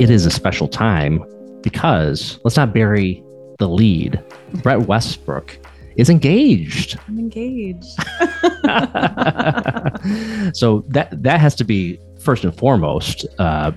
it is a special time because let's not bury the lead. Brett Westbrook is engaged. I'm engaged. so that that has to be first and foremost uh,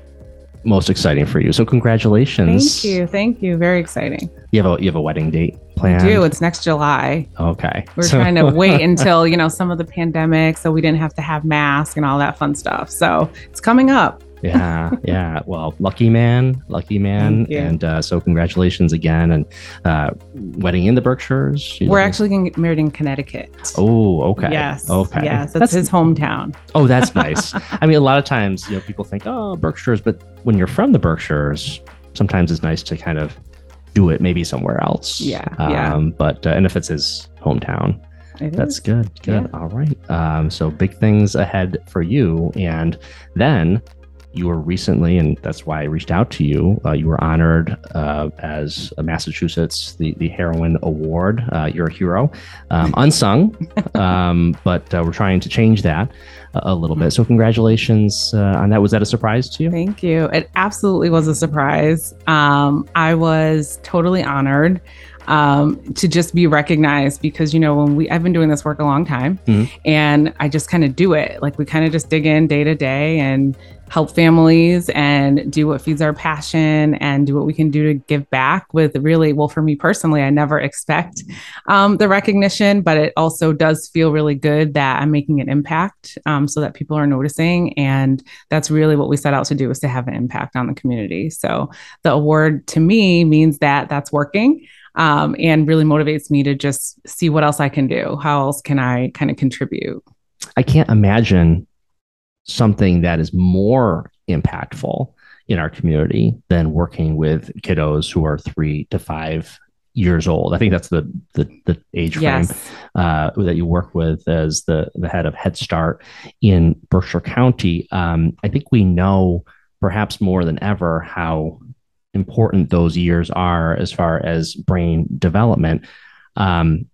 most exciting for you. So congratulations. Thank you. Thank you. Very exciting. You have a you have a wedding date planned. I do. It's next July. Okay. We're so- trying to wait until, you know, some of the pandemic so we didn't have to have masks and all that fun stuff. So it's coming up yeah, yeah. Well, lucky man, lucky man, and uh, so congratulations again, and uh, wedding in the Berkshires. We're know. actually getting married in Connecticut. Oh, okay. Yes. Okay. Yes, that's, that's his hometown. Oh, that's nice. I mean, a lot of times, you know, people think, oh, Berkshires, but when you're from the Berkshires, sometimes it's nice to kind of do it maybe somewhere else. Yeah. Um, yeah. But uh, and if it's his hometown. It That's is. good. Good. Yeah. All right. Um, so big things ahead for you. And then you were recently, and that's why I reached out to you. Uh, you were honored uh, as a Massachusetts the the Heroine Award. Uh, you're a hero, um, unsung, um, but uh, we're trying to change that a, a little bit. So congratulations uh, on that. Was that a surprise to you? Thank you. It absolutely was a surprise. Um, I was totally honored um, to just be recognized because you know when we I've been doing this work a long time mm-hmm. and I just kind of do it like we kind of just dig in day to day and help families and do what feeds our passion and do what we can do to give back with really well for me personally i never expect um, the recognition but it also does feel really good that i'm making an impact um, so that people are noticing. And that's really what we set out to do is to have an impact on the community. So the award to me means that that's working um, and really motivates me to just see what else i can do. How else can i kind of contribute? I can't imagine something that is more impactful in our community than working with kiddos who are three to five years old. I think that's the the, the age frame yes. uh, that you work with as the the head of Head Start in Berkshire County. Um, I think we know perhaps more than ever how important those years are as far as brain development. Um,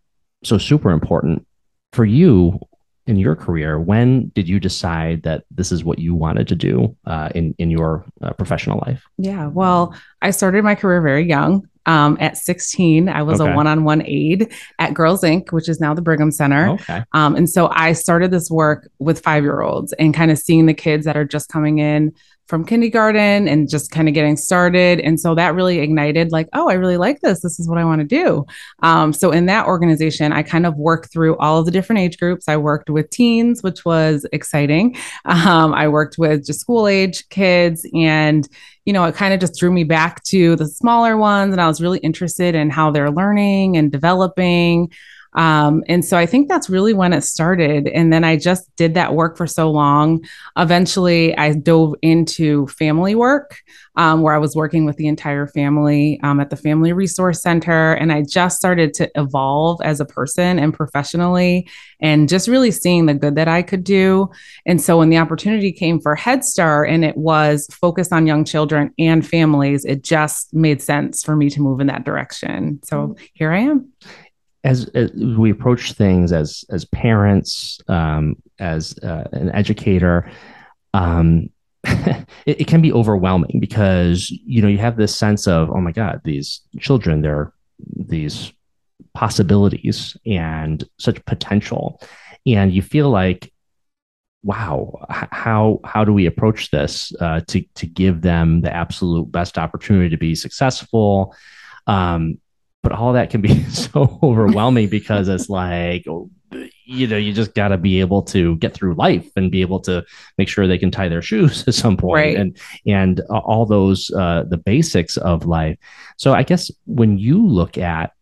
so super important for you in your career, when did you decide that this is what you wanted to do uh, in in your uh, professional life? Yeah, well, I started my career very young. Um, at 16, I was okay. a one-on-one aide at Girls Inc., which is now the Brigham Center. Okay. Um, and so I started this work with five-year-olds and kind of seeing the kids that are just coming in from kindergarten and just kind of getting started. And so that really ignited, like, oh, I really like this. This is what I want to do. Um, so in that organization, I kind of worked through all of the different age groups. I worked with teens, which was exciting. Um, I worked with just school age kids. And, you know, it kind of just drew me back to the smaller ones. And I was really interested in how they're learning and developing. Um, and so I think that's really when it started. And then I just did that work for so long. Eventually, I dove into family work, um, where I was working with the entire family um, at the Family Resource Center. And I just started to evolve as a person and professionally, and just really seeing the good that I could do. And so when the opportunity came for Head Start and it was focused on young children and families, it just made sense for me to move in that direction. So here I am as, as, we approach things as as parents, um, as uh, an educator, um, it, it, can be overwhelming because you know you have this sense of oh my god, these children, they're these possibilities and such potential, and you feel like wow how how do we approach this uh, to to give them the absolute best opportunity to be successful? Um, but all that can be so overwhelming because it's like you know you just got to be able to get through life and be able to make sure they can tie their shoes at some point right. and and all those uh, the basics of life so i guess when you look at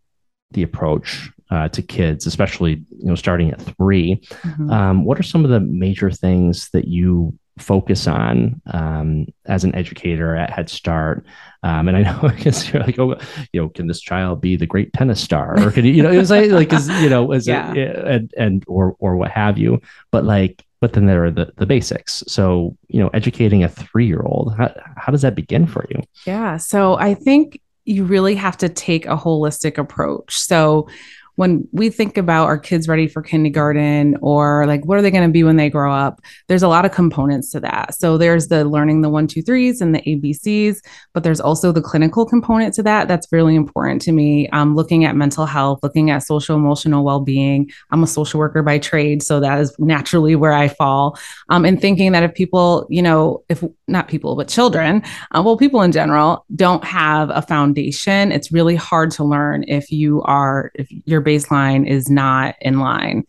the approach uh, to kids especially you know starting at 3 mm-hmm. um, what are some of the major things that you focus on um, as an educator at Head Start. Um, and I know because you're like, oh, you know, can this child be the great tennis star, or can you, you know, it's like, like, is, you know, is yeah. it, and and or or what have you. But like, but then there are the the basics. So you know, educating a three year old, how how does that begin for you? Yeah. So I think you really have to take a holistic approach. So when we think about our kids ready for kindergarten or like what are they going to be when they grow up, there's a lot of components to that. So there's the learning the one, two, threes and the ABCs, but there's also the clinical component to that. That's really important to me. Um, looking at mental health, looking at social emotional well being. I'm a social worker by trade, so that is naturally where I fall. Um, and thinking that if people, you know, if not people, but children, uh, well, people in general don't have a foundation, it's really hard to learn if you are, if your baseline is not in line.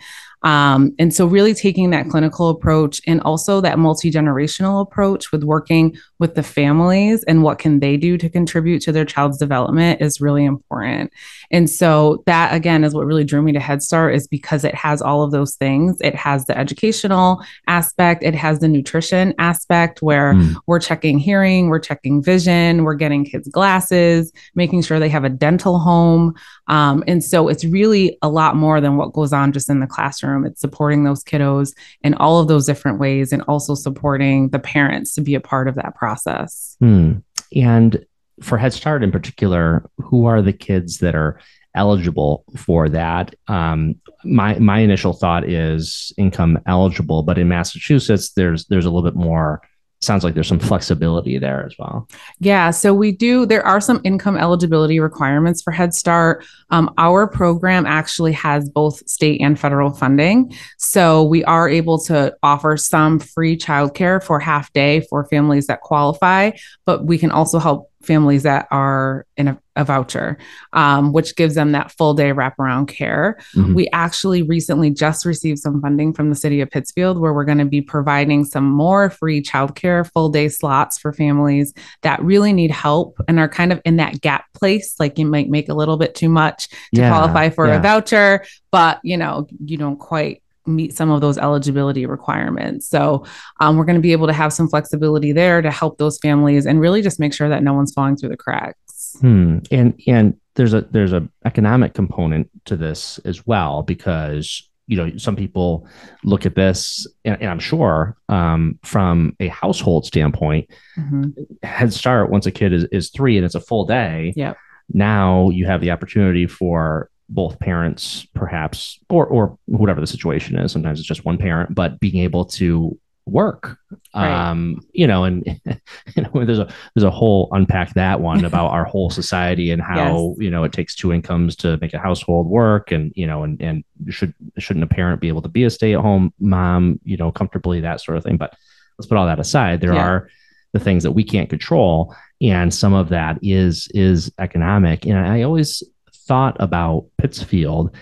Um, and so, really taking that clinical approach and also that multi generational approach with working with the families and what can they do to contribute to their child's development is really important. And so, that again is what really drew me to Head Start is because it has all of those things. It has the educational aspect, it has the nutrition aspect where mm. we're checking hearing, we're checking vision, we're getting kids glasses, making sure they have a dental home. Um, and so, it's really a lot more than what goes on just in the classroom It's supporting those kiddos in all of those different ways and also supporting the parents to be a part of that process. Hmm. And for Head Start in particular, who are the kids that are eligible for that? Um, my my initial thought is income eligible, but in Massachusetts, there's there's a little bit more sounds like there's some flexibility there as well. Yeah, so we do. There are some income eligibility requirements for Head Start. Um, our program actually has both state and federal funding, so we are able to offer some free childcare for half day for families that qualify. But we can also help families that are in a, a voucher, um, which gives them that full day wraparound care. Mm-hmm. We actually recently just received some funding from the city of Pittsfield where we're going to be providing some more free childcare full day slots for families that really need help and are kind of in that gap place. Like you might make a little bit too much to yeah, qualify for yeah. a voucher, but you know, you don't quite meet some of those eligibility requirements. So um, we're going to be able to have some flexibility there to help those families and really just make sure that no one's falling through the cracks. Hmm. And and there's a there's a economic component to this as well because you know some people look at this and, and i'm sure um, from a household standpoint mm-hmm. head start once a kid is, is three and it's a full day yeah now you have the opportunity for both parents perhaps or or whatever the situation is sometimes it's just one parent but being able to work right. um you know and you know there's a there's a whole unpack that one about our whole society and how yes. you know it takes two incomes to make a household work and you know and and should shouldn't a parent be able to be a stay-at-home mom you know comfortably that sort of thing but let's put all that aside there yeah. are the things that we can't control and some of that is is economic and i always thought about Pittsfield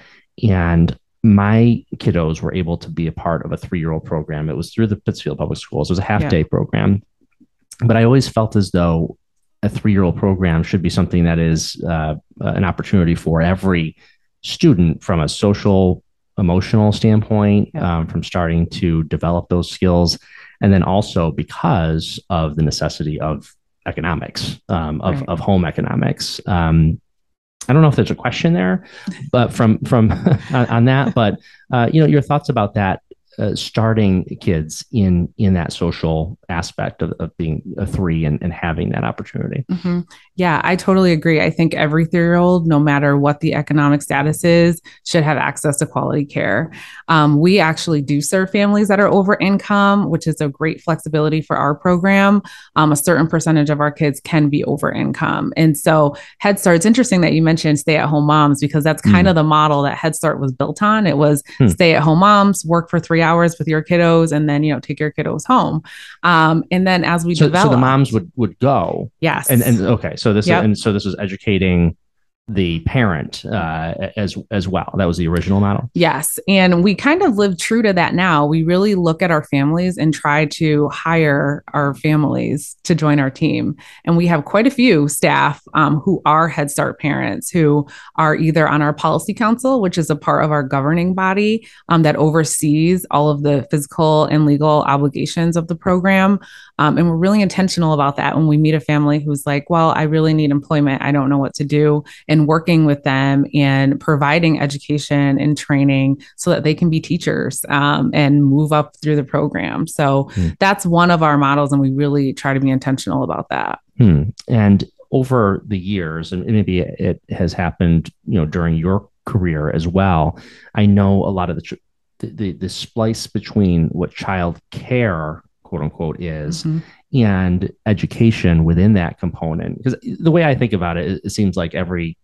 and my kiddos were able to be a part of a three year old program. It was through the Pittsfield Public Schools. It was a half day yeah. program. But I always felt as though a three year old program should be something that is uh, an opportunity for every student from a social, emotional standpoint, yeah. um, from starting to develop those skills. And then also because of the necessity of economics, um, of, right. of home economics. Um, I don't know if there's a question there, but from from on, on that, but uh, you know, your thoughts about that uh, starting kids in in that social aspect of, of being a three and, and having that opportunity mm-hmm. Yeah i totally agree. I think every three-year-old no matter what the economic status is should have access to quality care. Um, we actually do serve families that are over income which is a great flexibility for our program. Um, a certain percentage of our kids can be over income. And so head start it's interesting that you mentioned stay at home moms because that's kind mm. of the model that head start was built on. It was mm. stay at home moms work for three hours with your kiddos and then you know take your kiddos home. Um, and then as we so, develop so the moms would would go. Yes. And and okay so this yep. is, and so this is educating the parent uh, as as well. That was the original model. Yes, and we kind of live true to that now. We really look at our families and try to hire our families to join our team, and we have quite a few staff um, who are Head Start parents who are either on our policy council, which is a part of our governing body um, that oversees all of the physical and legal obligations of the program, um, and we're really intentional about that when we meet a family who's like, "Well, I really need employment. I don't know what to do." and working with them and providing education and training so that they can be teachers um, and move up through the program. So hmm. that's one of our models, and we really try to be intentional about that. Hmm. And over the years, and maybe it has happened, you know, during your career as well. I know a lot of the the, the splice between what child care quote unquote is mm-hmm. and education within that component because the way i think about it, it seems like every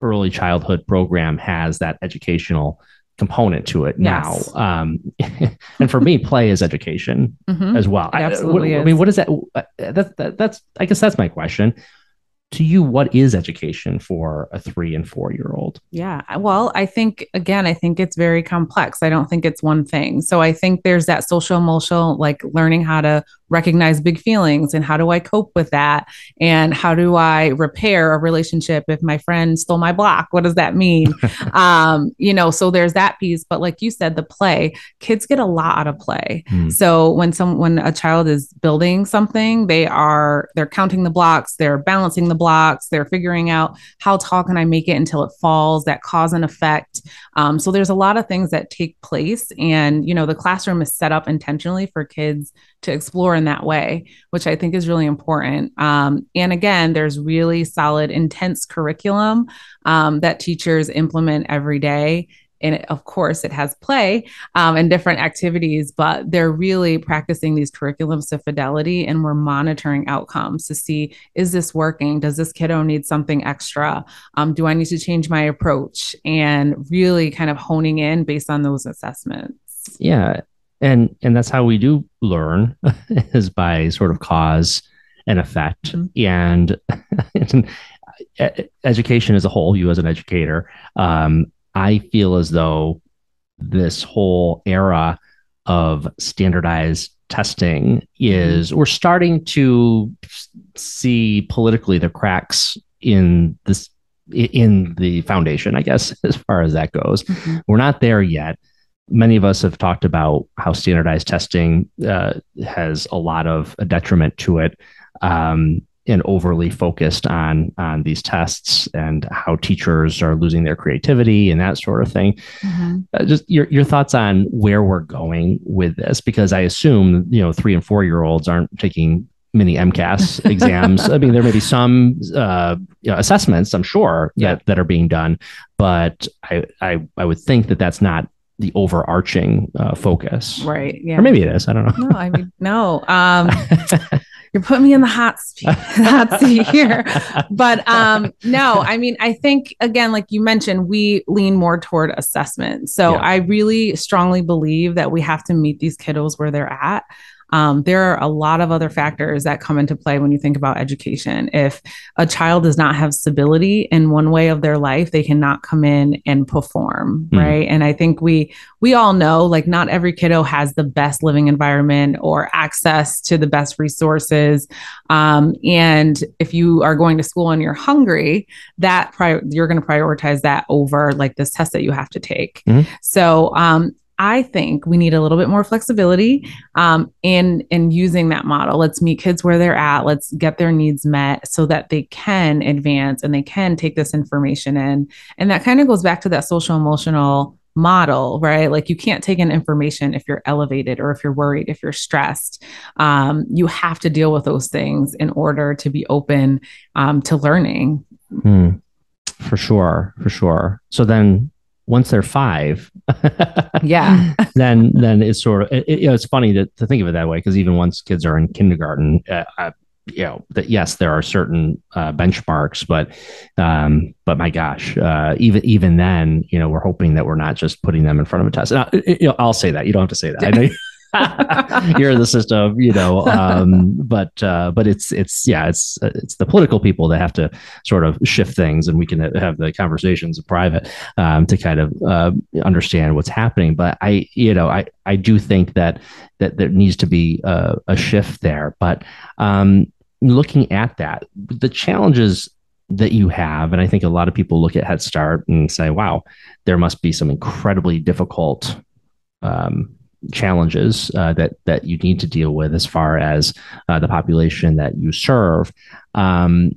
early childhood program has that educational component to it yes. now. Um, and for me, play is education mm-hmm. as well. absolutely I, I, mean, what is that? Uh, that, that? That's, I guess that's my question to you, what is education for a three and four year old? Yeah. Well, I think, again, I think it's very complex. I don't think it's one thing. So I think there's that social emotional, like learning how to recognize big feelings and how do I cope with that? And how do I repair a relationship if my friend stole my block? What does that mean? um, you know, so there's that piece. But like you said, the play, kids get a lot out of play. Mm. So when some when a child is building something, they are they're counting the blocks, they're balancing the blocks, they're figuring out how tall can I make it until it falls, that cause and effect. Um, so there's a lot of things that take place. And, you know, the classroom is set up intentionally for kids to explore in that way, which I think is really important. Um, and again, there's really solid, intense curriculum um, that teachers implement every day. And it, of course, it has play um, and different activities, but they're really practicing these curriculums to fidelity. And we're monitoring outcomes to see is this working? Does this kiddo need something extra? Um, do I need to change my approach? And really kind of honing in based on those assessments. Yeah and and that's how we do learn is by sort of cause and effect mm-hmm. and, and, education as a whole you as an educator um, i feel as though this whole era of standardized testing is mm-hmm. we're starting to see politically the cracks in this in the foundation i guess as far as that goes mm-hmm. we're not there yet many of us have talked about how standardized testing uh, has a lot of a detriment to it um, and overly focused on on these tests and how teachers are losing their creativity and that sort of thing. Mm-hmm. Uh, just your your thoughts on where we're going with this because I assume you know three and four year olds aren't taking many MCAS exams. I mean, there may be some uh, you know, assessments, I'm sure, yeah. that that are being done, but I, I I would think that that's not the overarching uh, focus. Right. Yeah. Or maybe it is. I don't know. No, I mean, no. Um, you're putting me in the hot seat, hot seat here. But um, no, I mean, I think again, like you mentioned, we lean more toward assessment. So yeah. I really strongly believe that we have to meet these kiddos where they're at. Um, there are a lot of other factors that come into play when you think about education. If a child does not have stability in one way of their life, they cannot come in and perform, mm. right? And I think we we all know like not every kiddo has the best living environment or access to the best resources. Um, and if you are going to school and you're hungry, that pri- you're going to prioritize that over like this test that you have to take. Mm-hmm. So um, I think we need a little bit more flexibility um, in in using that model. Let's meet kids where they're at. Let's get their needs met so that they can advance and they can take this information in. And that kind of goes back to that social emotional model, right? Like you can't take in information if you're elevated or if you're worried, if you're stressed. Um, you have to deal with those things in order to be open um, to learning. Hmm. For sure, for sure. So then once they're five, yeah, then then it's sort of it, you know it's funny to, to think of it that way because even once kids are in kindergarten, uh, uh, you know that yes there are certain uh, benchmarks, but um, but my gosh, uh, even even then you know we're hoping that we're not just putting them in front of a test. Now, you know, I'll say that you don't have to say that. I know. you're in the system, you know. Um, but uh, but it's it's yeah, it's it's the political people that have to sort of shift things, and we can have the conversations in private um, to kind of uh, understand what's happening. But I, you know, I I do think that that there needs to be a, a shift there. But um, looking at that, the challenges that you have, and I think a lot of people look at Head Start and say, "Wow, there must be some incredibly difficult." Um, challenges uh, that that you need to deal with as far as uh, the population that you serve. Um,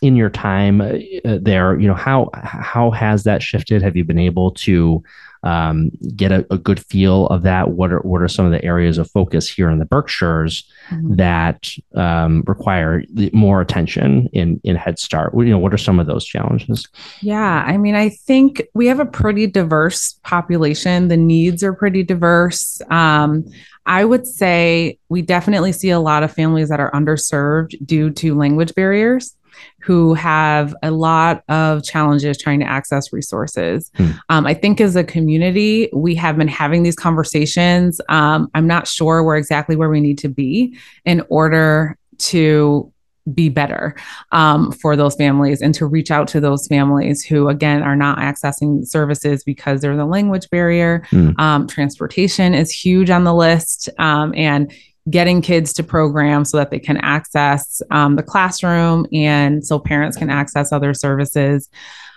in your time uh, there, you know, how how has that shifted? Have you been able to um, get a, a, good feel of that? What are what are some of the areas of focus here in the Berkshires mm-hmm. that um, require more attention in in Head Start? You know, what are some of those challenges? Yeah, I mean, I think we have a pretty diverse population. The needs are pretty diverse. Um, I would say we definitely see a lot of families that are underserved due to language barriers who have a lot of challenges trying to access resources. Hmm. Um, I think as a community, we have been having these conversations. Um, I'm not sure we're exactly where we need to be in order to be better um, for those families and to reach out to those families who, again, are not accessing services because there's a language barrier. Mm. Um, transportation is huge on the list. Um, and getting kids to programs so that they can access um, the classroom and so parents can access other services.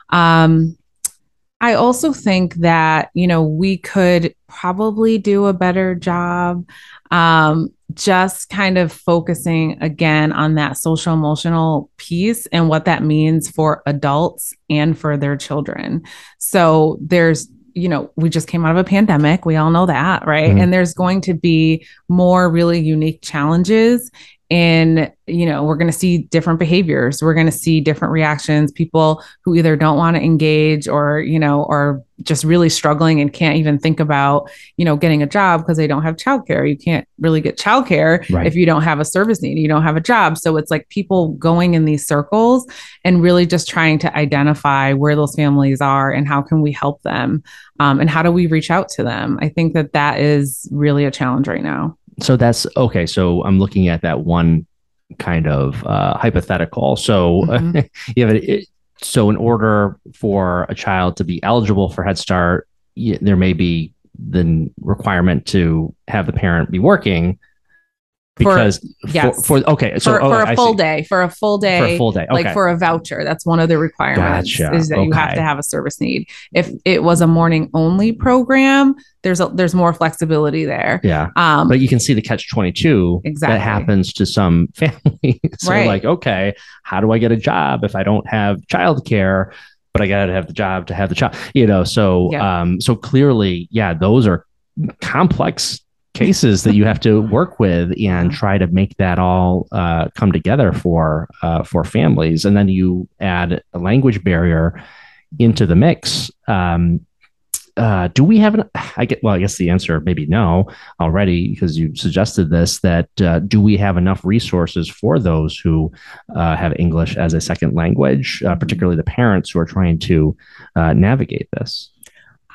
Um, I also think that, you know, we could probably do a better job um, just kind of focusing again on that social emotional piece and what that means for adults and for their children. So there's you know, we just came out of a pandemic. We all know that, right? Mm-hmm. And there's going to be more really unique challenges and you know we're going to see different behaviors. We're going to see different reactions. People who either don't want to engage or you know are just really struggling and can't even think about you know getting a job because they don't have childcare. You can't really get childcare right. if you don't have a service need you don't have a job. So it's like people going in these circles and really just trying to identify where those families are and how can we help them um, and how do we reach out to them. I think that that is really a challenge right now so that's okay. So I'm looking at that one kind of uh, hypothetical. So mm-hmm. you have it. So in order for a child to be eligible for Head Start, there may be the requirement to have the parent be working because for, yes. for, for okay so for, oh, for a full day for a full day for a full day okay. like for a voucher that's one of the requirements gotcha. is that okay. you have to have a service need if it was a morning only program there's a there's more flexibility there yeah um but you can see the catch 22 exactly that happens to some families so right. like okay how do i get a job if i don't have childcare but i gotta have the job to have the child you know so yeah. um so clearly yeah those are complex cases that you have to work with and try to make that all uh, come together for uh, for families. And then you add a language barrier into the mix. Um, uh, do we have an? I get well. I guess the answer maybe no already because you suggested this. That uh, do we have enough resources for those who uh, have English as a second language, uh, particularly the parents who are trying to navigate this?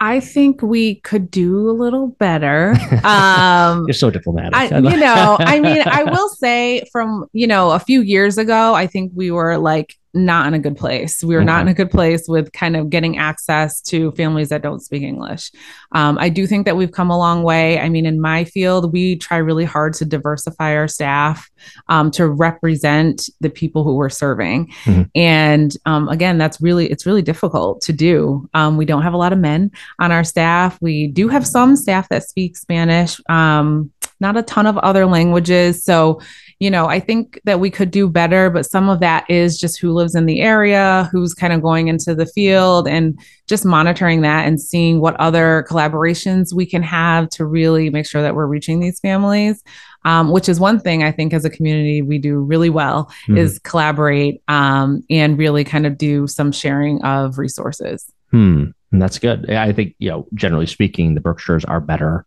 I think we could do a little better. Um, You're so diplomatic. I, you know, I mean, I will say from, you know, a few years ago, I think we were like not in a good place. We were not in a good place with kind of getting access to families that don't speak English. Um, I do think that we've come a long way. I mean, in my field, we try really hard to diversify our staff um, to represent the people who we're serving. Mm-hmm. And um, again, that's really, it's really difficult to do. Um, we don't have a lot of men on our staff. We do have some staff that speak Spanish, um, not a ton of other languages. So, you know, I think that we could do better, but some of that is just who lives in the area, who's kind of going into the field and just monitoring that and seeing what other collaborations we can have to really make sure that we're reaching these families. Um, which is one thing I think as a community we do really well mm. is collaborate um, and really kind of do some sharing of resources. Hmm. And that's good. I think, you know, generally speaking, the Berkshires are better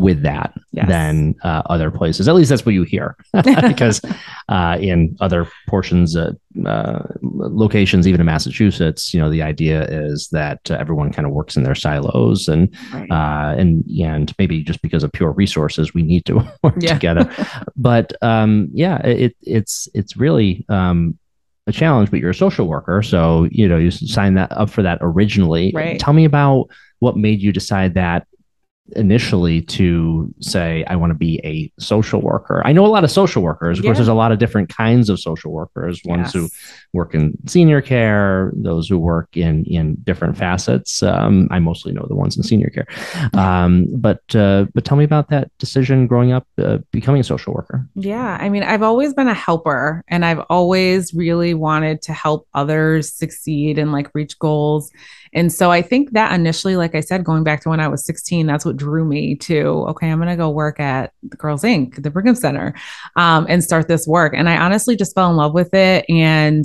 with that yes. than uh, other places. At least that's what you hear, because uh, in other portions, uh, uh, locations, even in Massachusetts, you know, the idea is that uh, everyone kind of works in their silos, and right. Uh, and and maybe just because of pure resources, we need to work yeah. together. But um, yeah, it it's it's really. Um, a challenge, but you're a social worker, so you know you signed that up for that originally. Right. Tell me about what made you decide that initially to say I want to be a social worker. I know a lot of social workers. Of Yeah. course, there's a lot of different kinds of social workers. Ones who Yes. Work in senior care, those who work in in different facets. Um, I mostly know the ones in senior care. Um, but uh, but tell me about that decision growing up, uh, becoming a social worker. Yeah, I mean, I've always been a helper and I've always really wanted to help others succeed and like reach goals. And so I think that initially, like I said, going back to when I was 16, that's what drew me to, okay, I'm to go work at the Girls Inc., the Brigham Center, um, and start this work. And I honestly just fell in love with it. And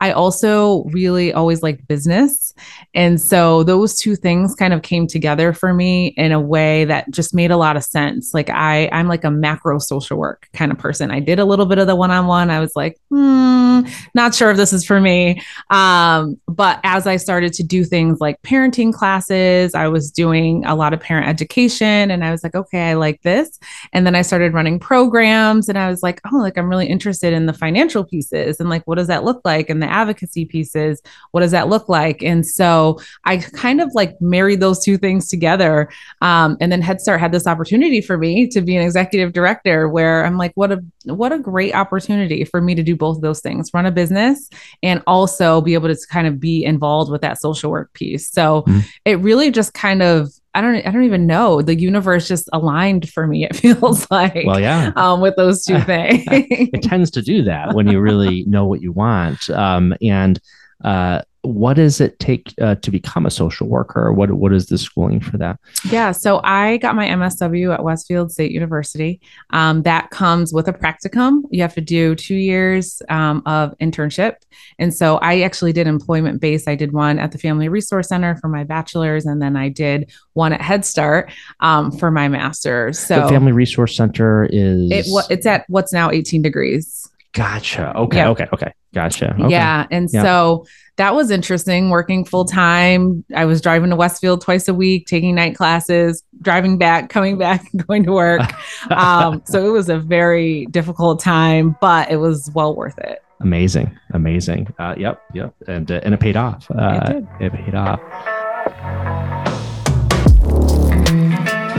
I also really always liked business. And so those two things kind of came together for me in a way that just made a lot of sense. Like I, I'm like a macro social work kind of person. I did a little bit of the one-on-one. I was like, hmm, not sure if this is for me. Um, but as I started to do things like parenting classes, I was doing a lot of parent education and I was like, okay, I like this. And then I started running programs and I was like, oh, like I'm really interested in the financial pieces and like, what does that look like? And the advocacy pieces, what does that look like? And so I kind of like married those two things together. Um, and then Head Start had this opportunity for me to be an executive director where I'm like, what a what a great opportunity for me to do both of those things, run a business and also be able to kind of be involved with that social work piece. So Mhm. it really just kind of I don't I don't even know. The universe just aligned for me, it feels like. Well, yeah. um, with those two things. it tends to do that when you really know what you want. Um, and uh, what does it take uh, to become a social worker? What what is the schooling for that? Yeah, so I got my MSW at Westfield State University. Um, that comes with a practicum. You have to do two years um, of internship. And so I actually did employment based. I did one at the Family Resource Center for my bachelor's, and then I did one at Head Start um, for my master's. So the Family Resource Center is it, it's at what's now 18 degrees. gotcha. Okay, Yeah. okay, okay, gotcha. Okay. Yeah. And Yeah. so that was interesting working full time. I was driving to Westfield twice a week, taking night classes, driving back, coming back, going to work. um, so it was a very difficult time, but it was well worth it. Amazing, amazing. Uh, yep, yep, and uh, and it paid off. Uh, did. It paid off.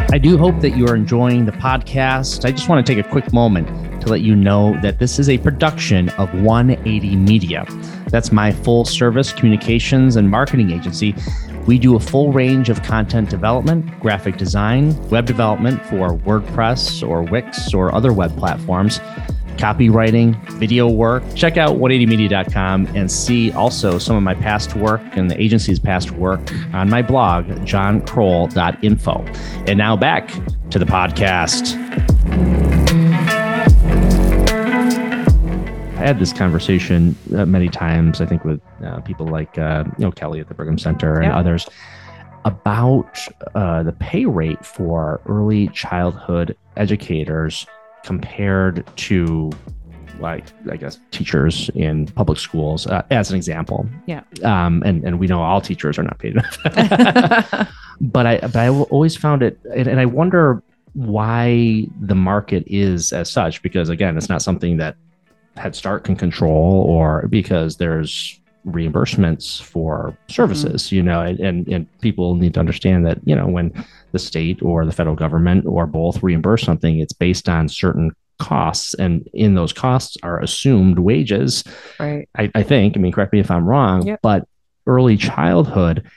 I do hope that you are enjoying the podcast. I just want to take a quick moment to let you know that this is a production of 180 Media. That's my full service communications and marketing agency. We do a full range of content development, graphic design, web development for WordPress or Wix or other web platforms copywriting, video work. Check out 180media.com and see also some of my past work and the agency's past work on my blog, johnkrol.info. And now back to the podcast. Had this conversation uh, many times, I think, with uh, people like uh, you know Kelly at the Brigham Center and Yeah. others about uh, the pay rate for early childhood educators compared to like I guess teachers in public schools uh, as an example. Yeah. Um, and and we know all teachers are not paid enough. but I but I always found it, and, and I wonder why the market is as such. Because again, it's not something that Head Start can control, or because there's reimbursements for services, mm-hmm. you know, and, and and people need to understand that you know when the state or the federal government or both reimburse something, it's based on certain costs, and in those costs are assumed wages. right. I, I think. I mean, correct me if I'm wrong, Yep. but early childhood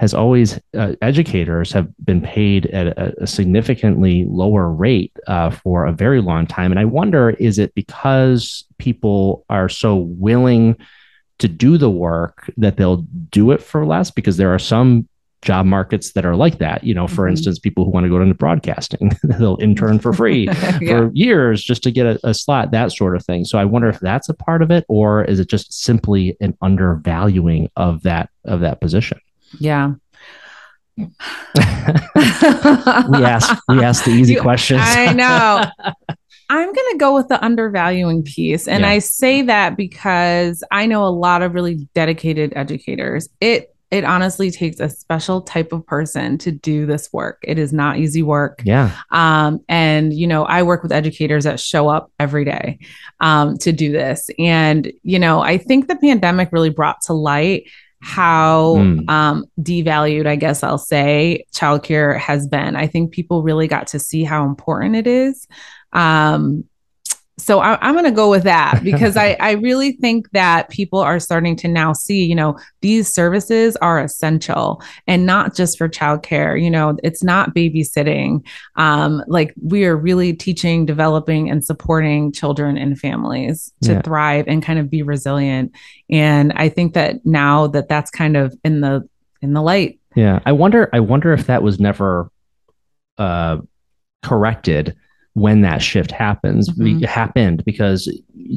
has always uh, educators have been paid at a, a significantly lower rate uh, for a very long time, and I wonder is it because people are so willing to do the work that they'll do it for less because there are some job markets that are like that you know for Mhm. instance people who want to go into broadcasting they'll intern for free yeah. for years just to get a, a slot, that sort of thing. So I wonder if that's a part of it, or is it just simply an undervaluing of that of that position? Yeah. we ask we ask the easy You- questions. I know. I'm going to go with the undervaluing piece. And Yeah. I say that because I know a lot of really dedicated educators. It it honestly takes a special type of person to do this work. It is not easy work. yeah, Um, and you know, I work with educators that show up every day um, to do this. And you know, I think the pandemic really brought to light how Mm. um, devalued, I guess I'll say, childcare has been. I think people really got to see how important it is. Um, so I, I'm going to go with that because I, I really think that people are starting to now see, you know, these services are essential and not just for childcare. You know, it's not babysitting. Um, like we are really teaching, developing, and supporting children and families to Yeah. thrive and kind of be resilient. And I think that now that that's kind of in the in the light. Yeah, I wonder. I wonder if that was never uh, corrected when that shift happens. Mhm. happened because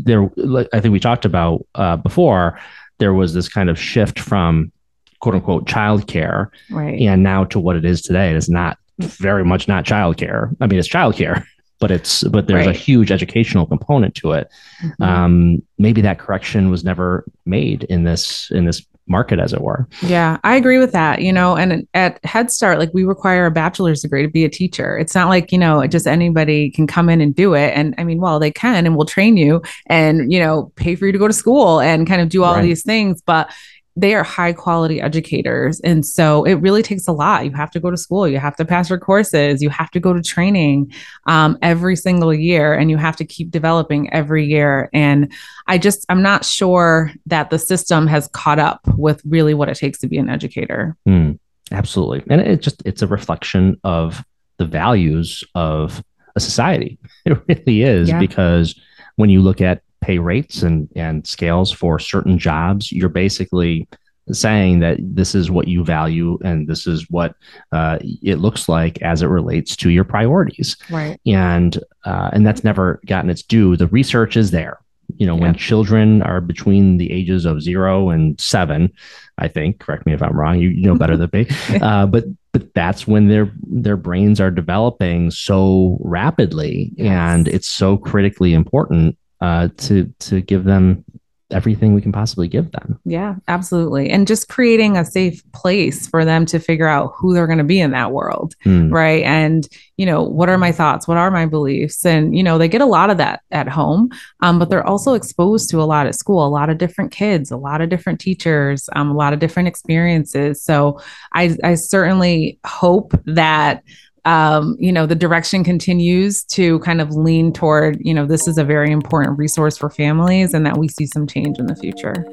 there. like, I think we talked about uh, before. There was this kind of shift from "quote unquote" childcare, Right. and now to what it is today. It's not very much not childcare. I mean, it's childcare, but it's but there's a huge educational component to it. Mhm. Um, maybe that correction was never made in this in this market, as it were. Yeah, I agree with that. You know, and at Head Start, like we require a bachelor's degree to be a teacher. It's not like, you know, just anybody can come in and do it. And I mean, well, they can and we'll train you and, you know, pay for you to go to school and kind of do all Right. these things. But they are high quality educators. And so it really takes a lot. You have to go to school, you have to pass your courses, you have to go to training um, every single year, and you have to keep developing every year. And I just, I'm not sure that the system has caught up with really what it takes to be an educator. Hmm, absolutely. And it just it's a reflection of the values of a society. It really is Yeah. because when you look at pay rates and and scales for certain jobs, you're basically saying that this is what you value and this is what uh, it looks like as it relates to your priorities Right. and uh, and that's never gotten its due. The research is there. You know, when children are between the ages of zero and seven, I think. Correct me if I'm wrong. You, you know better than me. Uh, but but that's when their their brains are developing so rapidly, Yes. and it's so critically important uh, to to give them everything we can possibly give them. Yeah, absolutely. And just creating a safe place for them to figure out who they're going to be in that world. Hmm. right and you know what are my thoughts what are my beliefs and you know they get a lot of that at home um, but they're also exposed to a lot at school a lot of different kids a lot of different teachers um, a lot of different experiences so i i certainly hope that um, you know the direction continues to kind of lean toward you know this is a very important resource for families and that we see some change in the future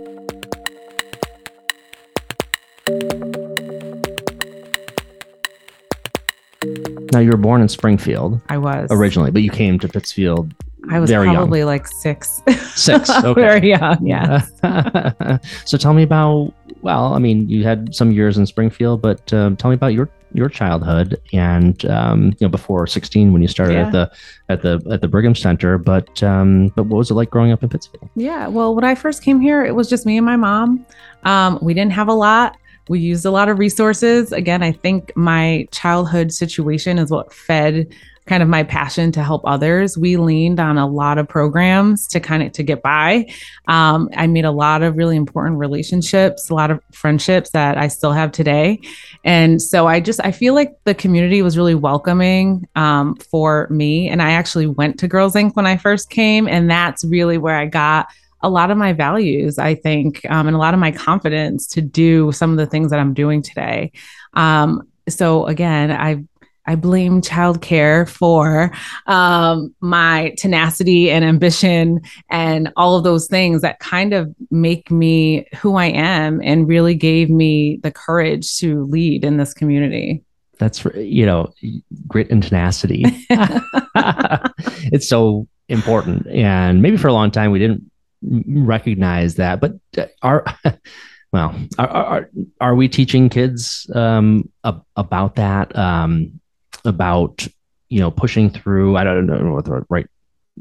Now you were born in Springfield i was originally, but you came to Pittsfield i was very young. probably like six six. Okay. very young yeah so tell me about well, I mean, you had some years in Springfield, but um, tell me about your your childhood and um, you know before 16 when you started Yeah. at the at the at the Brigham Center. But um, but what was it like growing up in Pittsfield? Yeah. Well, when I first came here, it was just me and my mom. Um, we didn't have a lot. We used a lot of resources. Again, I think my childhood situation is what fed kind of my passion to help others. We leaned on a lot of programs to kind of to get by. Um, I made a lot of really important relationships, a lot of friendships that I still have today. And so I just I feel like the community was really welcoming um, for me. And I actually went to Girls Inc. when I first came, and that's really where I got a lot of my values, I think, um, and a lot of my confidence to do some of the things that I'm doing today. Um, so again, I I blame childcare for um, my tenacity and ambition and all of those things that kind of make me who I am and really gave me the courage to lead in this community. That's you know grit and tenacity. it's so important, and maybe for a long time we didn't recognize that. But uh, are well, are are, are we teaching kids um, ab- about that? Um, about you know pushing through? I don't know what the right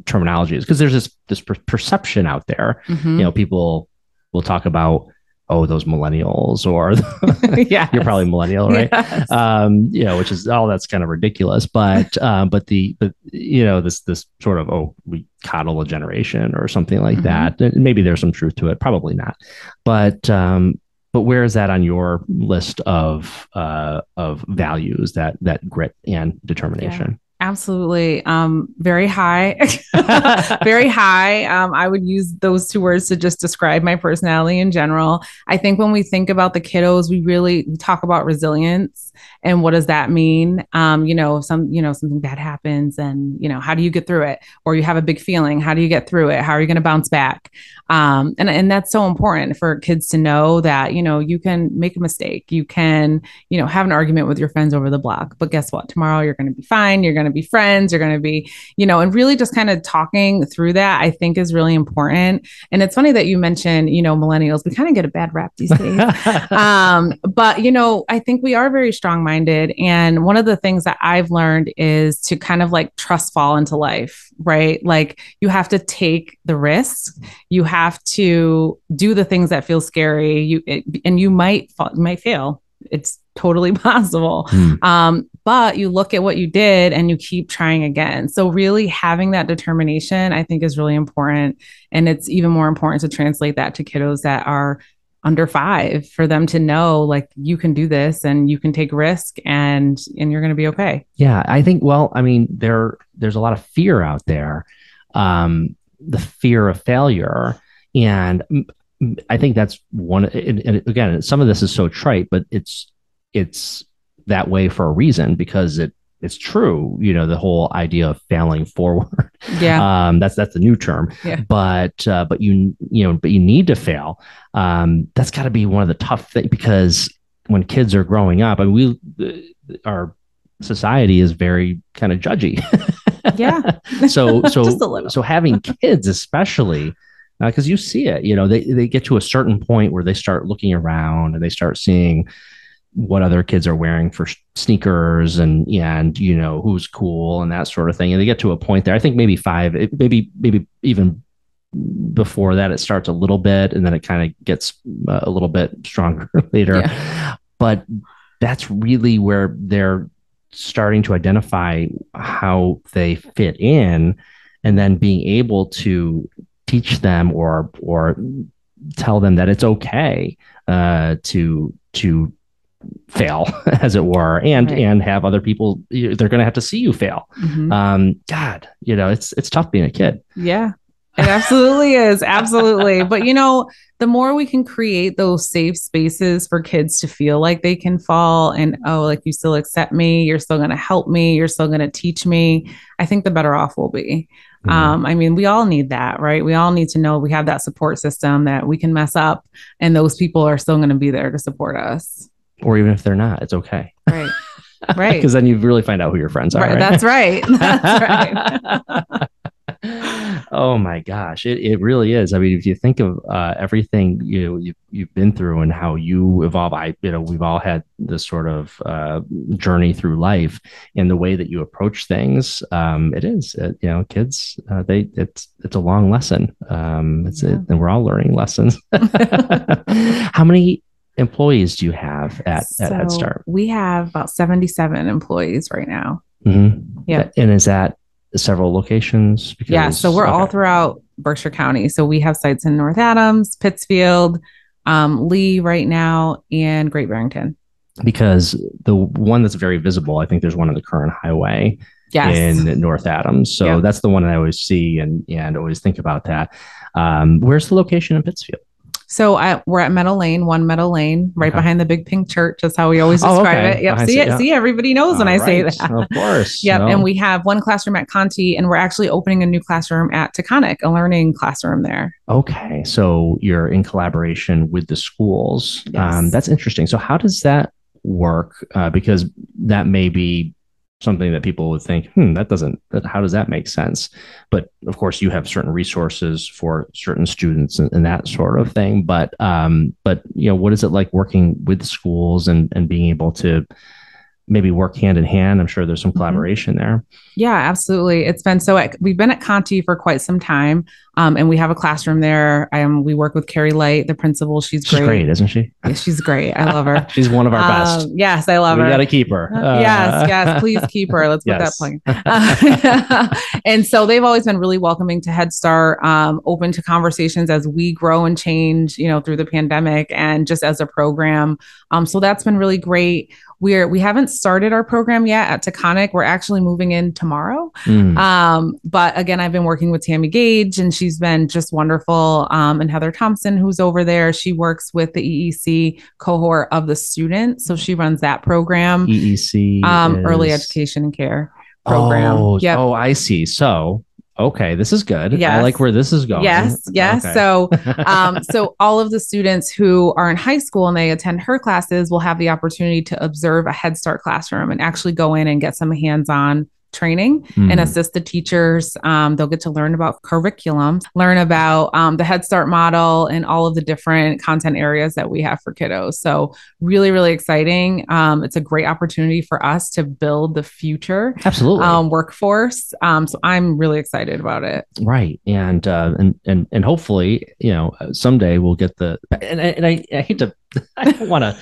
terminology is because there's this this per- perception out there. Mhm. You know, people will talk about oh those millennials or yeah, you're probably millennial, right? Yes. um you know which is all that's kind of ridiculous but um but the but you know this this sort of oh we coddle a generation or something like Mhm. that maybe there's some truth to it probably not but um but where is that on your list of uh of values that that grit and determination Absolutely. Um, very high, very high. Um, I would use those two words to just describe my personality in general. I think when we think about the kiddos, we really talk about resilience and what does that mean? Um, you know, some, you know, something bad happens and, you know, how do you get through it? Or you have a big feeling, how do you get through it? How are you going to bounce back? Um, and, and that's so important for kids to know that, you know, you can make a mistake. You can, you know, have an argument with your friends over the block, but guess what? Tomorrow you're going to be fine. You're going to be friends. You're going to be, you know, and really just kind of talking through that, I think is really important. And it's funny that you mentioned, you know, millennials, we kind of get a bad rap these days. um, but, you know, I think we are very strong minded. And one of the things that I've learned is to kind of like trust fall into life, right? Like you have to take the risk. You have to do the things that feel scary. You it, and you might fall, might fail. It's totally possible. Mm. Um, but you look at what you did and you keep trying again. So really having that determination, I think, is really important. And it's even more important to translate that to kiddos that are under five for them to know like you can do this and you can take risk and and you're going to be okay. Yeah i think well i mean there there's a lot of fear out there um the fear of failure. And i think that's one and, again some of this is so trite but it's it's that way for a reason because it it's true you know the whole idea of failing forward. Yeah. Um that's that's the new term. Yeah. but uh, but you you know but you need to fail. Um that's got to be one of the tough things because when kids are growing up I mean we our society is very kind of judgy. Yeah. So so so having kids especially because uh, you see it you know they, they get to a certain point where they start looking around and they start seeing what other kids are wearing for sneakers and and you know who's cool and that sort of thing and they get to a point there i think maybe five maybe maybe even before that it starts a little bit and then it kind of gets uh, a little bit stronger later yeah. but that's really where they're starting to identify how they fit in and then being able to teach them or or tell them that it's okay uh, to to fail as it were and right. and have other people they're going to have to see you fail mm-hmm. um god you know it's it's tough being a kid yeah it absolutely is absolutely but you know the more we can create those safe spaces for kids to feel like they can fall and oh like you still accept me you're still going to help me you're still going to teach me i think the better off we'll be mm-hmm. um, i mean we all need that right we all need to know we have that support system that we can mess up and those people are still going to be there to support us or even if they're not, it's okay. Right. Right. Because then you really find out who your friends are. Right. right? That's right. That's right. oh my gosh, it, it really is. I mean, if you think of uh, everything you know, you've, you've been through and how you evolve, I you know we've all had this sort of uh, journey through life, and the way that you approach things, um, it is uh, you know kids uh, they it's it's a long lesson. Um, it's yeah. and we're all learning lessons. how many employees do you have at, so at Head Start? We have about 77 employees right now. Mm-hmm. Yeah. And is that several locations? Because, yeah. So we're okay. all throughout Berkshire County. So we have sites in North Adams, Pittsfield, um, Lee right now, and Great Barrington. Because the one that's very visible, I think there's one on the Curran Highway yes. in North Adams. So yep. that's the one that I always see and, and always think about that. Um, where's the location in Pittsfield? So I, we're at Meadow Lane, one Meadow Lane, right okay. behind the big pink church. That's how we always oh, describe oh, okay. it. Yep. see it. Yeah. See, everybody knows All when I right. say that. Of course. yep. No. And we have one classroom at Conte, and we're actually opening a new classroom at Taconic, a learning classroom there. Okay. So you're in collaboration with the schools. Yes. Um, that's interesting. So how does that work? Uh, because that may be something that people would think, hmm, that doesn't, that, how does that make sense? But of course, you have certain resources for certain students and, and that sort of thing. But, um, but you know, what is it like working with schools and and being able to maybe work hand in hand. I'm sure there's some mm-hmm. collaboration mm-hmm. there. Yeah, absolutely. It's been so we've been at Conte for quite some time, um, and we have a classroom there. Um, we work with Carrie Light, the principal. She's, great. she's great. isn't she? Yeah, she's great. I love her. she's one of our best. Um, yes, I love we her. We got to keep her. Uh, yes, yes, please keep her. Let's yes. put that plug. and so they've always been really welcoming to Head Start, um, open to conversations as we grow and change. You know, through the pandemic and just as a program. Um, so that's been really great we're we haven't started our program yet at Taconic. We're actually moving in tomorrow. Mm. Um, but again, I've been working with Tammy Gage, and she's been just wonderful. Um, and Heather Thompson, who's over there, she works with the EEC cohort of the students, so she runs that program, EEC. um, early education and care program. Oh, Yep. oh, I see. So, okay, this is good. I like where this is going. Yes, yes. Okay. So, um, so all of the students who are in high school and they attend her classes will have the opportunity to observe a Head Start classroom and actually go in and get some hands-on training and Mhm. assist the teachers. Um, they'll get to learn about curriculum, learn about um, the Head Start model, and all of the different content areas that we have for kiddos. So, really, really exciting. Um, it's a great opportunity for us to build the future absolutely um, workforce. Um, so, I'm really excited about it. right, and uh, and and and hopefully, you know, someday we'll get the. And and I, I hate to, I don't want to,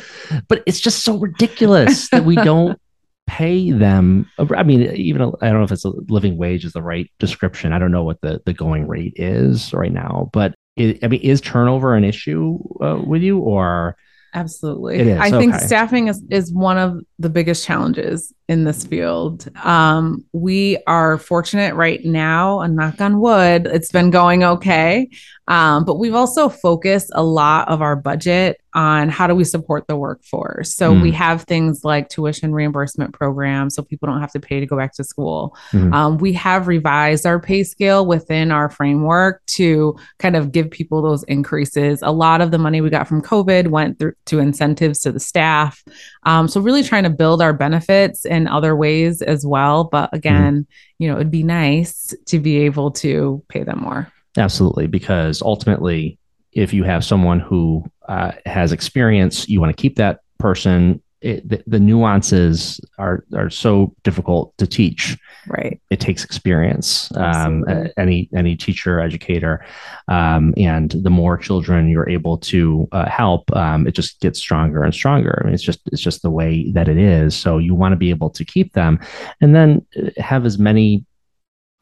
but it's just so ridiculous that we don't pay them. I mean, even I don't know if it's a living wage is the right description. I don't know what the the going rate is right now, but. It, I mean, is turnover an issue uh, with you, or Absolutely. It is, I think staffing is, is one of the biggest challenges in this field. Um, we are fortunate right now, and knock on wood, it's been going okay. Um, but we've also focused a lot of our budget on how do we support the workforce. So Mm. we have things like tuition reimbursement programs so people don't have to pay to go back to school. Mhm. Um, we have revised our pay scale within our framework to kind of give people those increases. A lot of the money we got from COVID went through to incentives to the staff. Um, so really trying to build our benefits in other ways as well. But again, you know, it'd be nice to be able to pay them more. Absolutely, because ultimately, if you have someone who uh, has experience, you want to keep that person. It, the, the nuances are are so difficult to teach. Right. It takes experience. Um, any any teacher, educator, um, and the more children you're able to uh, help, um, it just gets stronger and stronger. I mean, it's just it's just the way that it is. So you want to be able to keep them, and then uh, have as many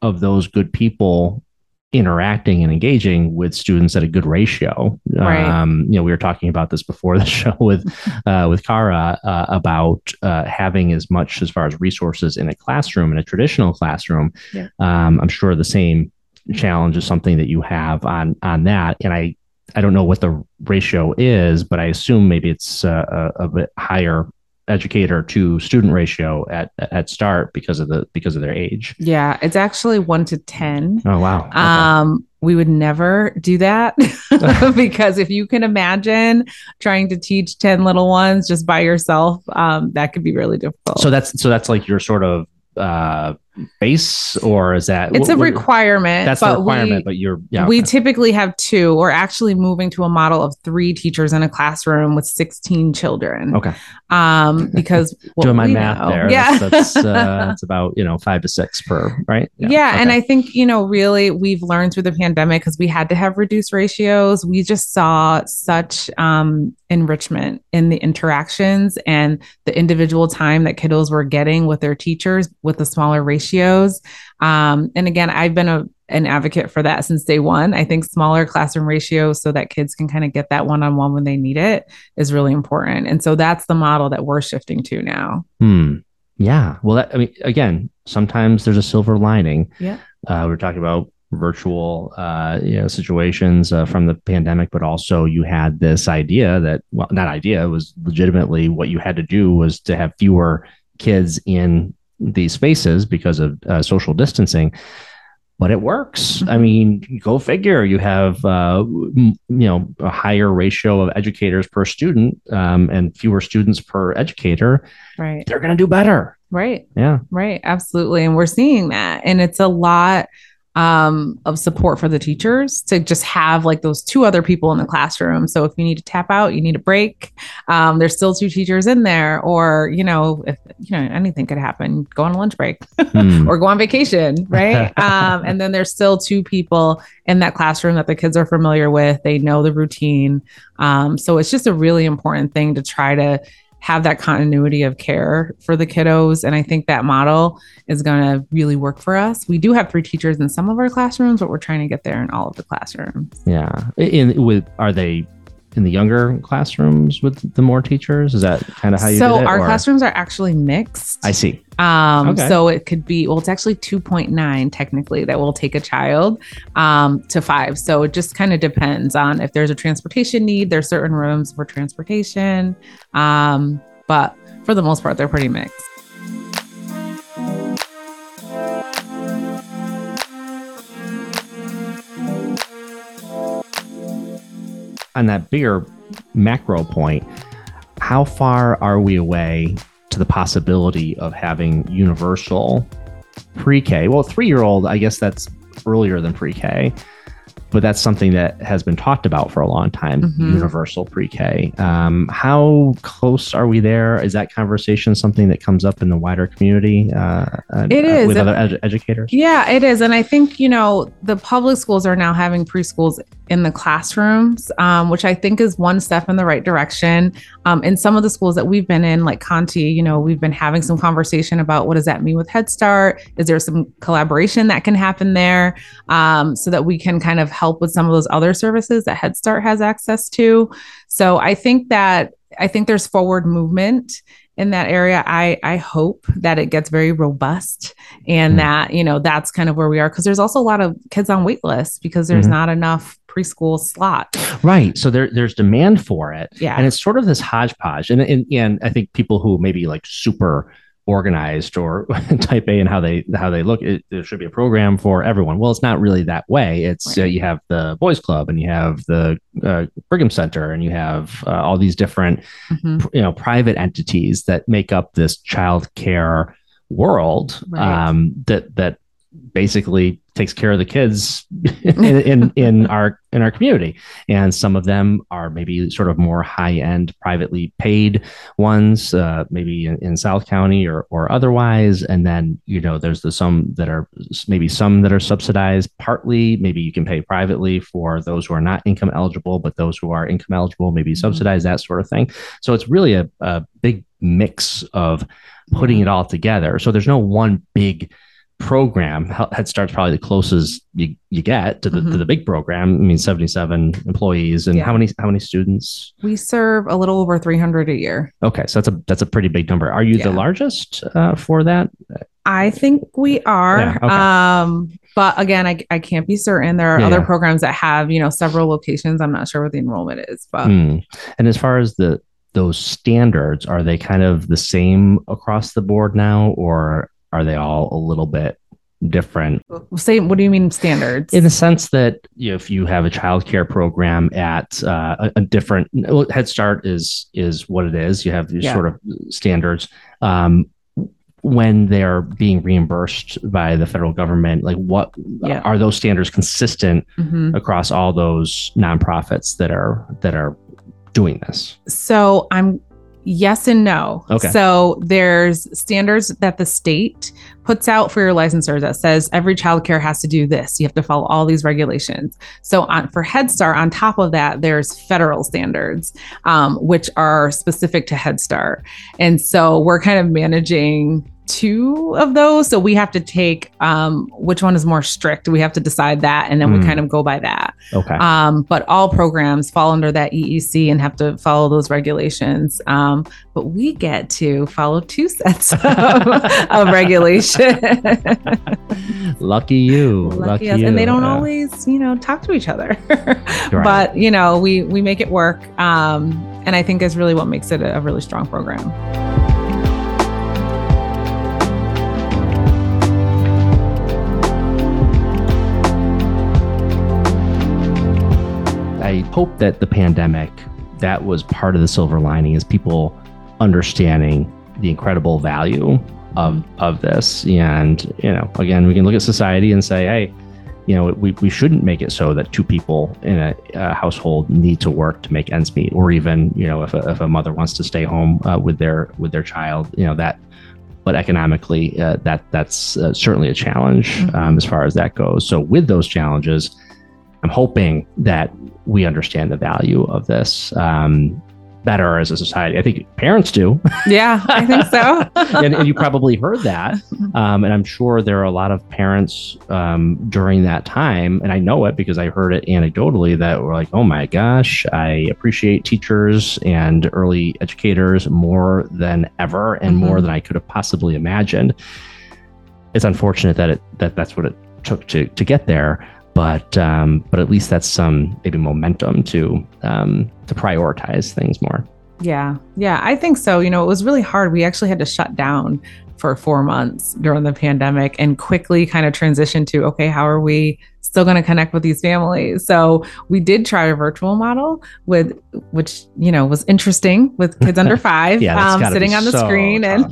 of those good people interacting and engaging with students at a good ratio. Right. Um, you know, we were talking about this before the show with uh, with Kara uh, about uh, having as much as far as resources in a classroom in a traditional classroom. Yeah. Um, I'm sure the same challenge is something that you have on on that, and I. I don't know what the ratio is, but I assume maybe it's uh, a, a bit higher educator to student ratio at at start because of the because of their age. Yeah. It's actually one to 10. Oh wow. Okay. Um, we would never do that because if you can imagine trying to teach 10 little ones just by yourself, um, that could be really difficult. so that's so that's like your sort of uh base or is that it's what- a requirement. that's a requirement we, but you're yeah we okay. typically have two. We're actually moving to a model of three teachers in a classroom with 16 children. okay Um, because doing my math know- there Yeah. that's, that's uh it's about you know five to six per right Yeah. And okay. I think, you know, really we've learned through the pandemic because we had to have reduced ratios. We just saw such um, enrichment in the interactions and the individual time that kiddos were getting with their teachers with the smaller ratios. Um, and again, I've been a, an advocate for that since day one. I think smaller classroom ratios so that kids can kind of get that one on one when they need it is really important. And so that's the model that we're shifting to now. Hmm. Yeah. Well, that, I mean, again, sometimes there's a silver lining. Yeah. Uh, we are talking about virtual, uh, you know, situations uh, from the pandemic, but also you had this idea that, well, not idea, was legitimately what you had to do was to have fewer kids in these spaces because of uh, social distancing. But it works. I Mhm. mean, go figure. You have, uh, you know, a higher ratio of educators per student um, and fewer students per educator Right. they're going to do better. Right. Yeah. Right, absolutely. And we're seeing that. And it's a lot um, of support for the teachers to just have like those two other people in the classroom. So if you need to tap out, you need a break, um, there's still two teachers in there. Or, you know, if, you know, anything could happen, go on a lunch break Hmm. or go on vacation, right? um, and then there's still two people in that classroom that the kids are familiar with. They know the routine. Um, so it's just a really important thing to try to have that continuity of care for the kiddos. And I think that model is going to really work for us. We do have three teachers in some of our classrooms, but we're trying to get there in all of the classrooms. yeah. In with are they in the younger classrooms with the more teachers? Is that kind of how you? so it, our or- classrooms are actually mixed. I see. Um, Okay. so it could be well, it's actually 2.9 technically that will take a child um to five. So it just kind of depends on if there's a transportation need. There's certain rooms for transportation. Um, but for the most part, they're pretty mixed. On that bigger macro point, how far are we away to the possibility of having universal pre-K? Well, three-year-old, I guess that's earlier than pre-K, but that's something that has been talked about for a long time. Mhm. Universal pre-K. Um, how close are we there? Is that conversation something that comes up in the wider community? Uh, It uh, is. with other edu- educators. Yeah, it is. And I think, you know, the public schools are now having preschools in the classrooms, um, which I think is one step in the right direction. Um, in some of the schools that we've been in, like Conte, you know, we've been having some conversation about what does that mean with Head Start? Is there some collaboration that can happen there um, so that we can kind of help with some of those other services that Head Start has access to? So I think that I think there's forward movement in that area. I I hope that it gets very robust and Mhm. that you know that's kind of where we are because there's also a lot of kids on wait lists because there's Mhm. not enough preschool slots. Right. So there, there's demand for it. Yeah. and it's sort of this hodgepodge and, and and i think people who maybe like super organized or type a and how they how they look it, there should be a program for everyone well it's not really that way it's uh, you have the boys club and you have the uh, brigham center and you have uh, all these different Mhm. pr- you know private entities that make up this child care world Right. um, that that basically takes care of the kids in, in in our in our community. And some of them are maybe sort of more high end privately paid ones uh, maybe in, in south county or or otherwise. And then you know there's the some that are maybe some that are subsidized partly. Maybe you can pay privately for those who are not income eligible but those who are income eligible maybe Mhm. subsidized that sort of thing. So it's really a, a big mix of putting it all together. So there's no one big program He- head start's probably the closest you, you get to the, to Mhm. the big program i mean 77 employees and Yeah. how many how many students We serve a little over 300 a year. okay so that's a that's a pretty big number are you the largest uh, for that I think we are. Yeah, okay. Um, but again, I, I can't be certain. There are Yeah, other yeah. programs that have, you know, several locations. I'm not sure what the enrollment is, but Hmm. and as far as the those standards are they kind of the same across the board now or are they all a little bit different say, what do you mean standards? in the sense that you know, if you have a child care program at uh, a, a different well, head start is is what it is you have these Yeah. sort of standards um, when they're being reimbursed by the federal government like what Yeah. are those standards consistent Mhm. across all those nonprofits that are that are doing this So I'm yes and no. Okay. So there's standards that the state puts out for your licensors that says every childcare has to do this. You have to follow all these regulations. So on for Head Start, on top of that, there's federal standards, um, which are specific to Head Start. And so we're kind of managing two of those. So we have to take um, which one is more strict. We have to decide that, and then Hmm. we kind of go by that. okay Um, but all programs fall under that EEC and have to follow those regulations. Um, but we get to follow two sets of, of regulation. lucky you Lucky us. And they don't yeah. always, you know, talk to each other. Right. But you know, we we make it work. Um, and I think is really what makes it a, a really strong program. I hope that the pandemic that was part of the silver lining is people understanding the incredible value of of this. And you know again we can look at society and say hey you know we, we shouldn't make it so that two people in a, a household need to work to make ends meet. Or even you know if a, if a mother wants to stay home uh, with their with their child you know that but economically uh, that that's uh, certainly a challenge um, as far as that goes. So with those challenges i'm hoping that we understand the value of this um, better as a society. I think parents do. Yeah, I think so. and, and, you probably heard that. Um, and I'm sure there are a lot of parents um, during that time, and I know it because I heard it anecdotally that were like, oh my gosh, I appreciate teachers and early educators more than ever and mm-hmm. more than I could have possibly imagined. It's unfortunate that it that that's what it took to to get there but um, but at least that's some maybe momentum to um, to prioritize things more. Yeah, yeah, I think so. You know, it was really hard. We actually had to shut down for four months during the pandemic and quickly kind of transition to okay, how are we still going to connect with these families. So we did try a virtual model with, which you know was interesting with kids under five, yeah, um, sitting on the so screen. And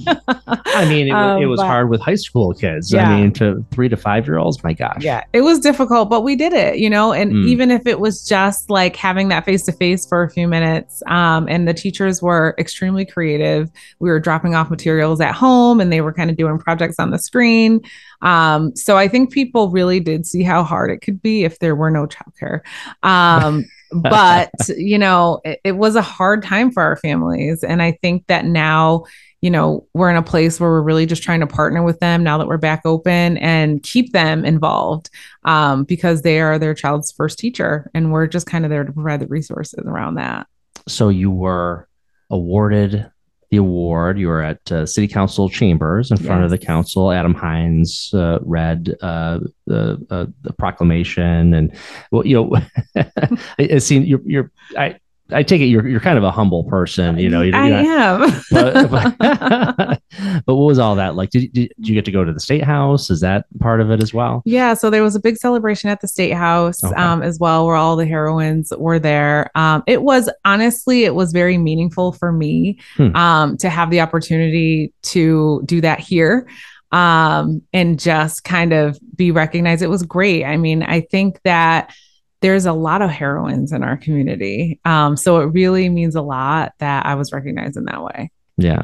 I mean, it, um, it was but, hard with high school kids. Yeah. I mean, to three to five year olds, my gosh. Yeah, it was difficult, but we did it. You know, and mm. even if it was just like having that face to face for a few minutes, um, and the teachers were extremely creative. We were dropping off materials at home, and they were kind of doing projects on the screen. Um, so I think people really did see how hard it could be if there were no childcare. Um, but you know, it, it was a hard time for our families, and I think that now you know, we're in a place where we're really just trying to partner with them now that we're back open and keep them involved um, because they are their child's first teacher. And we're just kind of there to provide the resources around that. So you were awarded the award. You were at uh, City Council chambers in front of the council. Adam Hines uh, read uh, the, uh, the proclamation, and well, you know, it, seemed you're, you're I I take it you're you're kind of a humble person, you know. You're, I am. But, but, but, what was all that like? Did, did, you get to go to the state house? Is that part of it as well? Yeah. So there was a big celebration at the state house okay. um, as well, where all the heroines were there. Um, it was honestly, it was very meaningful for me hmm. um, to have the opportunity to do that here um, and just kind of be recognized. It was great. I mean, I think that there's a lot of heroines in our community. Um, so it really means a lot that I was recognized in that way. Yeah.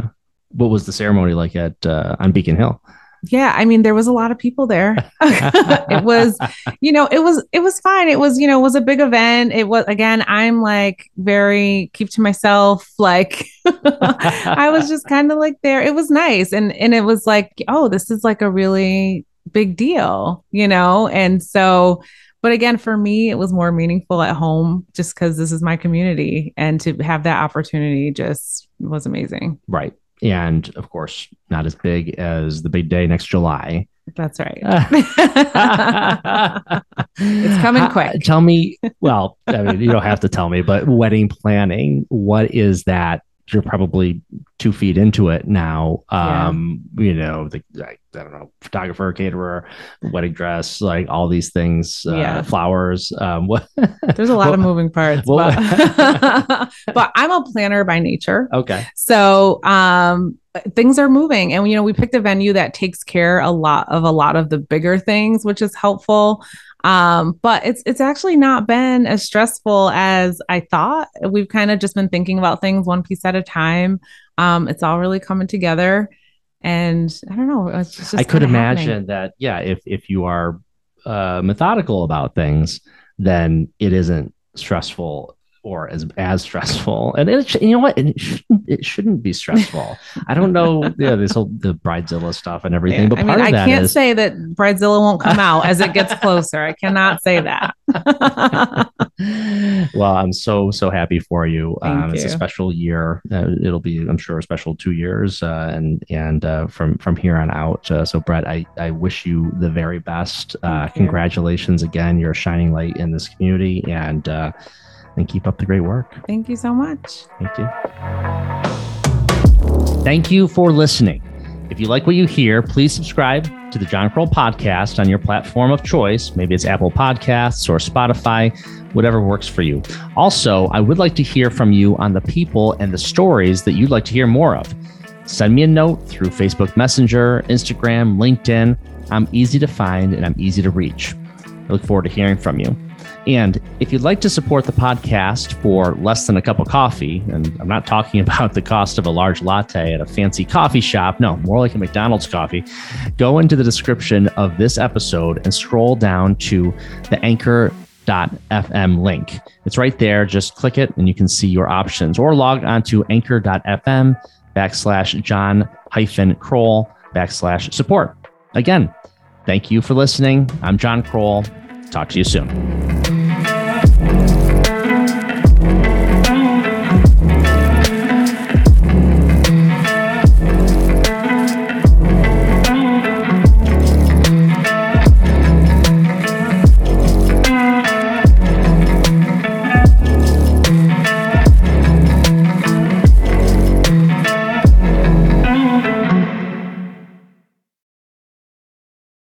What was the ceremony like at uh, on Beacon Hill? Yeah, I mean there was a lot of people there. it was, you know, it was it was fine. It was, you know, it was a big event. It was again, I'm like very keep to myself. Like I was just kind of like there. It was nice. And and it was like, oh, this is like a really big deal, you know? And so but again, for me, it was more meaningful at home just because this is my community. And to have that opportunity just was amazing. Right. And of course, not as big as the big day next July. That's right. it's coming quick. Uh, tell me, well, I mean, you don't have to tell me, but wedding planning, what is that you're probably two feet into it now. Um, yeah. you know, the I, I, don't know, photographer, caterer, wedding dress, like all these things, uh, yeah. flowers. Um, what? There's a lot well, of moving parts, well, but, but I'm a planner by nature. Okay. So, um, things are moving and you know we picked a venue that takes care a lot of a lot of the bigger things which is helpful um, but it's it's actually not been as stressful as I thought. We've kind of just been thinking about things one piece at a time. Um, it's all really coming together, and I don't know. I could imagine happening. that. Yeah, if if you are uh, methodical about things, then it isn't stressful or as as stressful. And it, you know what? It shouldn't, it shouldn't be stressful. I don't know. Yeah, this whole the Bridezilla stuff and everything. Yeah, but I mean, I can't is, say that Bridezilla won't come out as it gets closer. I cannot say that. well, I'm so so happy for you. Um, it's a special year. Uh, it'll be, I'm sure, a special two years, uh, and and uh, from from here on out. Uh, so, Brett, I I wish you the very best. Uh, congratulations again. You're a shining light in this community, and uh, and keep up the great work. Thank you so much. Thank you. Thank you for listening. If you like what you hear, please subscribe to the John Krol podcast on your platform of choice. Maybe it's Apple Podcasts or Spotify, whatever works for you. Also, I would like to hear from you on the people and the stories that you'd like to hear more of. Send me a note through Facebook Messenger, Instagram, LinkedIn. I'm easy to find and I'm easy to reach. I look forward to hearing from you. And if you'd like to support the podcast for less than a cup of coffee, and I'm not talking about the cost of a large latte at a fancy coffee shop, no, more like a McDonald's coffee, go into the description of this episode and scroll down to the anchor.fm link. It's right there. Just click it and you can see your options or log on to anchor.fm backslash John hyphen Krol backslash support. Again, thank you for listening. I'm John Krol. Talk to you soon.